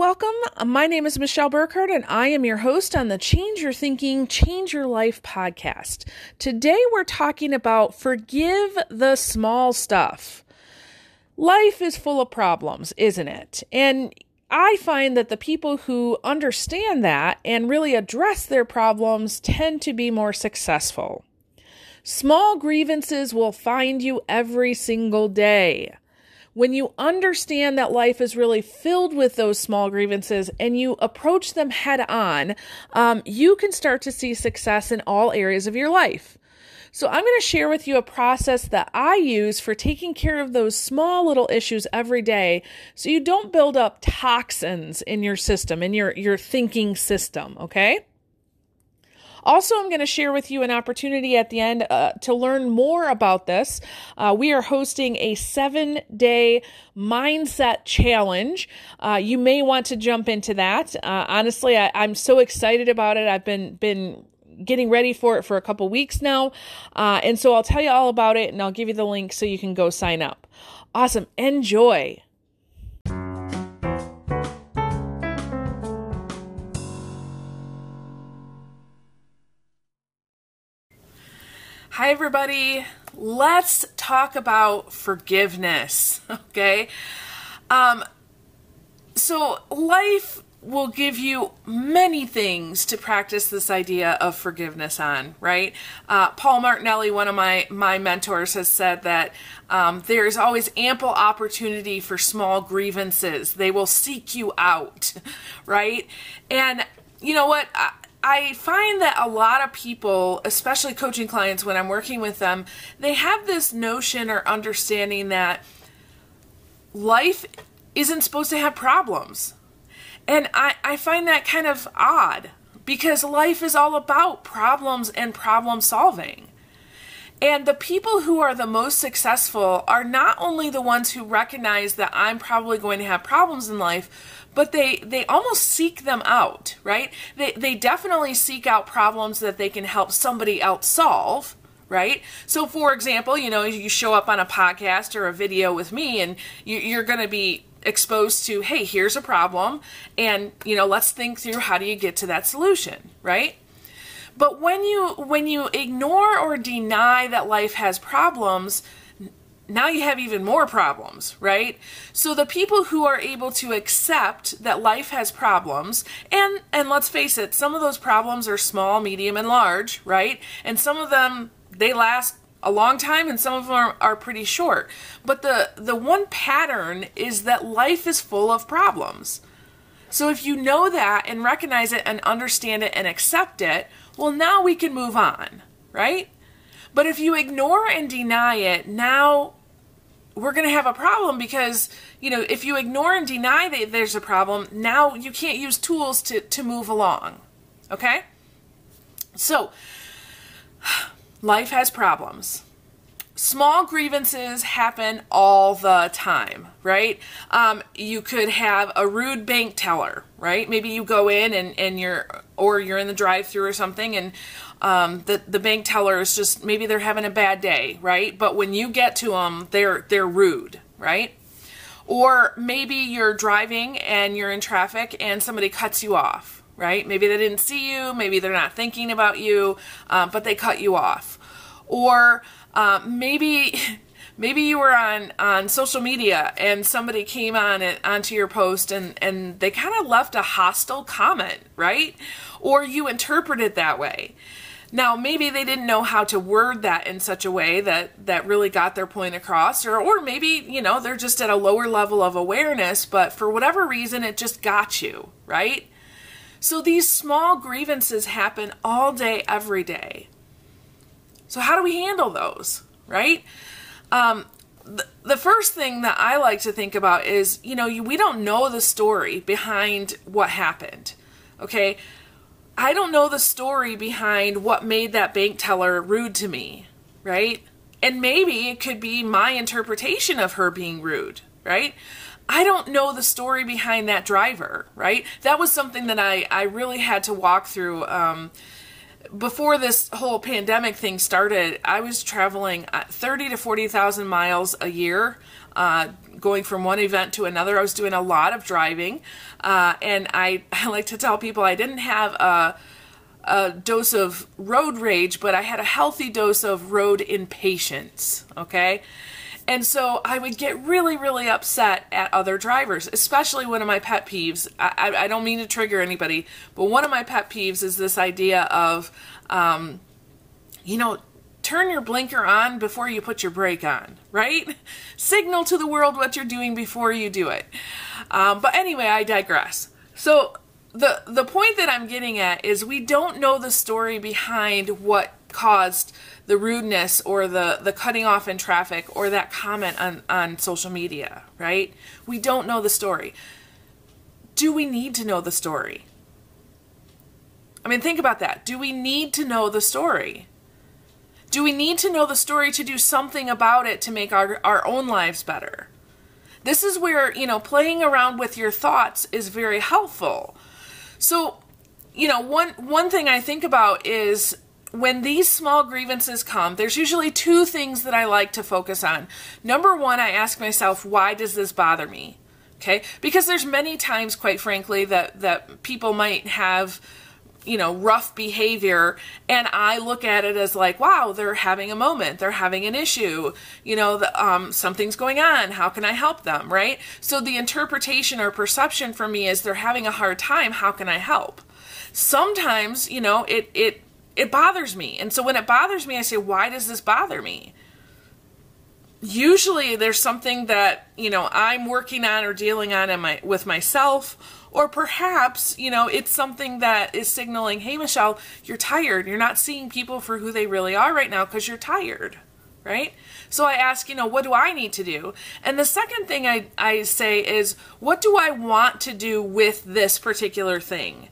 welcome. My name is Michelle Burkhardt, and I am your host on the Change Your Thinking, Change Your Life podcast. Today, we're talking about forgive the small stuff. Life is full of problems, isn't it? And I find that the people who understand that and really address their problems tend to be more successful. Small grievances will find you every single day when you understand that life is really filled with those small grievances and you approach them head on, um, you can start to see success in all areas of your life. So, I'm going to share with you a process that I use for taking care of those small little issues every day so you don't build up toxins in your system, in your, your thinking system, okay? Also, I'm going to share with you an opportunity at the end uh, to learn more about this. Uh, we are hosting a seven day mindset challenge. Uh, you may want to jump into that. Uh, honestly, I, I'm so excited about it. I've been been getting ready for it for a couple weeks now. Uh, and so I'll tell you all about it and I'll give you the link so you can go sign up. Awesome. Enjoy. Hi, everybody. Let's talk about forgiveness. Okay. Um, so, life will give you many things to practice this idea of forgiveness on, right? Uh, Paul Martinelli, one of my, my mentors, has said that um, there is always ample opportunity for small grievances. They will seek you out, right? And you know what? I, I find that a lot of people, especially coaching clients when I'm working with them, they have this notion or understanding that life isn't supposed to have problems. And I, I find that kind of odd because life is all about problems and problem solving. And the people who are the most successful are not only the ones who recognize that I'm probably going to have problems in life, but they they almost seek them out, right? They they definitely seek out problems that they can help somebody else solve, right? So, for example, you know, you show up on a podcast or a video with me, and you, are going to be exposed to, hey, here's a problem, and you know, let's think through how do you get to that solution, right? But when you when you ignore or deny that life has problems, now you have even more problems, right? So the people who are able to accept that life has problems, and and let's face it, some of those problems are small, medium, and large, right? And some of them they last a long time and some of them are, are pretty short. But the the one pattern is that life is full of problems. So if you know that and recognize it and understand it and accept it, well now we can move on, right? But if you ignore and deny it, now we're going to have a problem because you know if you ignore and deny that there's a problem now you can't use tools to to move along okay? So life has problems. Small grievances happen all the time right? Um, you could have a rude bank teller right? Maybe you go in and and you're or you're in the drive through or something and um, the the bank teller is just maybe they're having a bad day, right? But when you get to them, they're they're rude, right? Or maybe you're driving and you're in traffic and somebody cuts you off, right? Maybe they didn't see you, maybe they're not thinking about you, um, but they cut you off. Or uh, maybe maybe you were on on social media and somebody came on it onto your post and and they kind of left a hostile comment, right? Or you interpret it that way. Now, maybe they didn't know how to word that in such a way that that really got their point across or or maybe, you know, they're just at a lower level of awareness, but for whatever reason it just got you, right? So these small grievances happen all day every day. So how do we handle those, right? Um, the, first thing that I like to think about is, you know, we don't know the story behind what happened. Okay? I don't know the story behind what made that bank teller rude to me, right? And maybe it could be my interpretation of her being rude, right? I don't know the story behind that driver, right? That was something that I, I really had to walk through. Um, before this whole pandemic thing started, I was traveling uh, 30 to 40,000 miles a year, uh, going from one event to another. I was doing a lot of driving, uh, and I, I like to tell people I didn't have a, a dose of road rage, but I had a healthy dose of road impatience. Okay. And so I would get really, really upset at other drivers, especially one of my pet peeves. I, I, don't mean to trigger anybody, but one of my pet peeves is this idea of, um, you know, turn your blinker on before you put your brake on, right? Signal to the world what you're doing before you do it. Um, but anyway, I digress. So the the point that I'm getting at is we don't know the story behind what caused the rudeness or the the cutting off in traffic or that comment on on social media, right? We don't know the story. Do we need to know the story? I mean, think about that. Do we need to know the story? Do we need to know the story to do something about it to make our, our own lives better? This is where, you know, playing around with your thoughts is very helpful. So, you know, one one thing I think about is when these small grievances come, there's usually two things that I like to focus on. Number one, I ask myself, why does this bother me? Okay? Because there's many times, quite frankly, that, that people might have you know, rough behavior. And I look at it as like, wow, they're having a moment. They're having an issue. You know, the, um, something's going on. How can I help them? Right. So the interpretation or perception for me is they're having a hard time. How can I help? Sometimes, you know, it, it, it bothers me. And so when it bothers me, I say, why does this bother me? Usually there's something that, you know, I'm working on or dealing on in my, with myself or perhaps, you know, it's something that is signaling, hey, Michelle, you're tired. You're not seeing people for who they really are right now because you're tired, right? So I ask, you know, what do I need to do? And the second thing I, I say is, what do I want to do with this particular thing?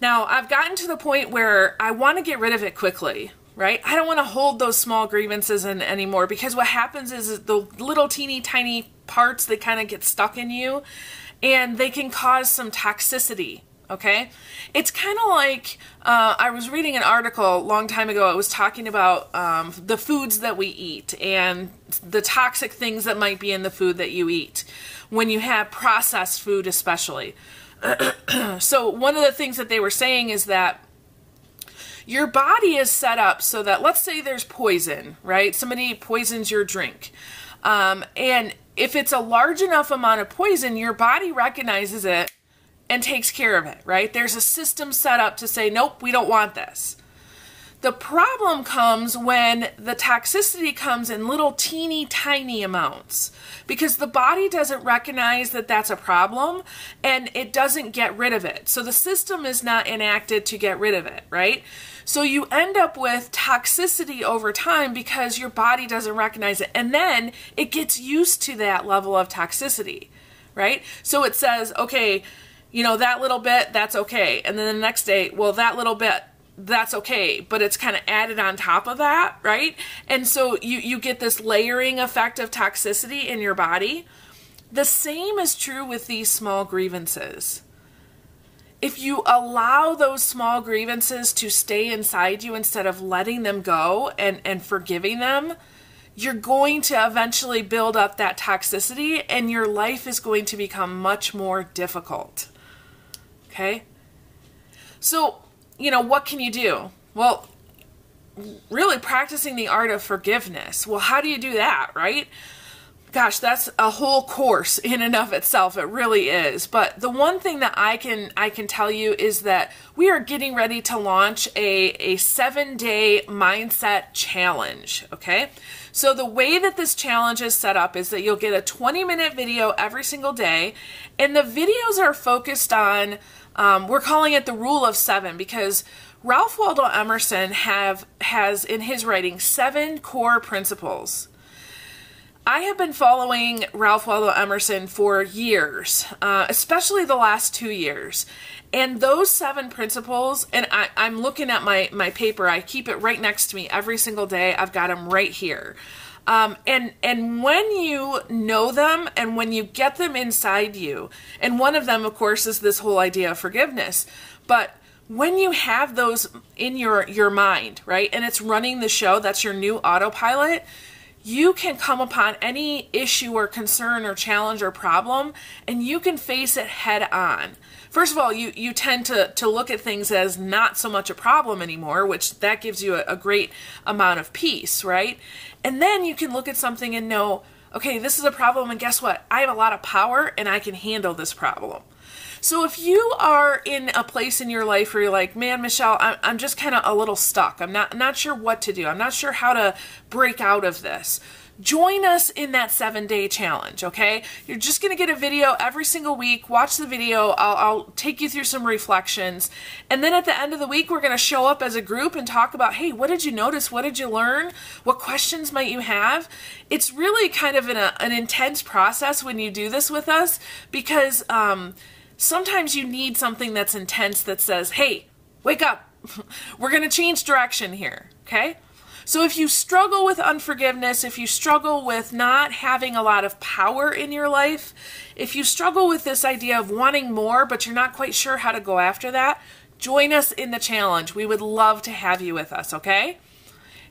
Now, I've gotten to the point where I want to get rid of it quickly, right? I don't want to hold those small grievances in anymore because what happens is the little teeny tiny parts that kind of get stuck in you and they can cause some toxicity okay it's kind of like uh, i was reading an article a long time ago it was talking about um, the foods that we eat and the toxic things that might be in the food that you eat when you have processed food especially so one of the things that they were saying is that your body is set up so that let's say there's poison right somebody poisons your drink um, and if it's a large enough amount of poison, your body recognizes it and takes care of it, right? There's a system set up to say, nope, we don't want this. The problem comes when the toxicity comes in little teeny tiny amounts because the body doesn't recognize that that's a problem and it doesn't get rid of it. So the system is not enacted to get rid of it, right? So you end up with toxicity over time because your body doesn't recognize it. And then it gets used to that level of toxicity, right? So it says, okay, you know, that little bit, that's okay. And then the next day, well, that little bit, that's okay but it's kind of added on top of that right and so you you get this layering effect of toxicity in your body the same is true with these small grievances if you allow those small grievances to stay inside you instead of letting them go and, and forgiving them, you're going to eventually build up that toxicity and your life is going to become much more difficult. Okay? So, you know, what can you do? Well, really practicing the art of forgiveness. Well, how do you do that, right? gosh, that's a whole course in and of itself. It really is. But the one thing that I can I can tell you is that we are getting ready to launch a, a seven day mindset challenge. Okay. So the way that this challenge is set up is that you'll get a 20 minute video every single day, and the videos are focused on um, we're calling it the rule of seven because Ralph Waldo Emerson have has in his writing seven core principles I have been following Ralph Waldo Emerson for years, uh, especially the last two years. And those seven principles, and I, am looking at my, my paper, I keep it right next to me every single day. I've got them right here. Um, and and when you know them and when you get them inside you, and one of them, of course, is this whole idea of forgiveness. But when you have those in your your mind, right, and it's running the show, that's your new autopilot you can come upon any issue or concern or challenge or problem and you can face it head on. First of all, you, you tend to, to look at things as not so much a problem anymore, which that gives you a, a great amount of peace, right? And then you can look at something and know, okay, this is a problem, and guess what? I have a lot of power and I can handle this problem. So if you are in a place in your life where you're like, man, Michelle, I'm, I'm just kind of a little stuck. I'm not not sure what to do. I'm not sure how to break out of this. Join us in that seven day challenge, okay? You're just gonna get a video every single week. Watch the video. I'll, I'll take you through some reflections. And then at the end of the week, we're gonna show up as a group and talk about hey, what did you notice? What did you learn? What questions might you have? It's really kind of an, a, an intense process when you do this with us because, um, sometimes you need something that's intense that says, hey, wake up. We're to change direction here. Okay? So if you struggle with unforgiveness, if you struggle with not having a lot of power in your life, if you struggle with this idea of wanting more, but you're not quite sure how to go after that, join us in the challenge. We would love to have you with us, okay?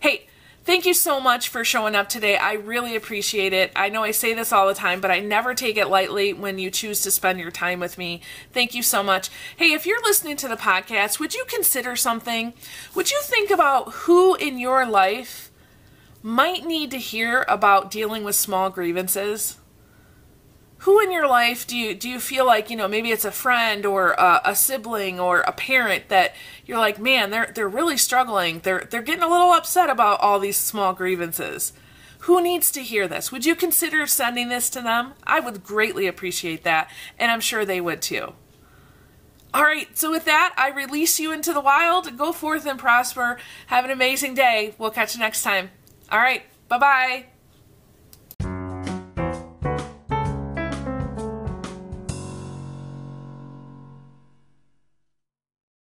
Hey, Thank you so much for showing up today. I really appreciate it. I know I say this all the time, but I never take it lightly when you choose to spend your time with me. Thank you so much. Hey, if you're listening to the podcast, would you consider something? Would you think about who in your life might need to hear about dealing with small grievances? Who in your life do you do you feel like you know maybe it's a friend or a, a, sibling or a parent that you're like man they're they're really struggling. They're they're getting a little upset about all these small grievances. Who needs to hear this? Would you consider sending this to them? I would greatly appreciate that and i'm sure they would too. All right so with that i release you into the wild. Go forth and prosper. Have an amazing day. We'll catch you next time. All right bye bye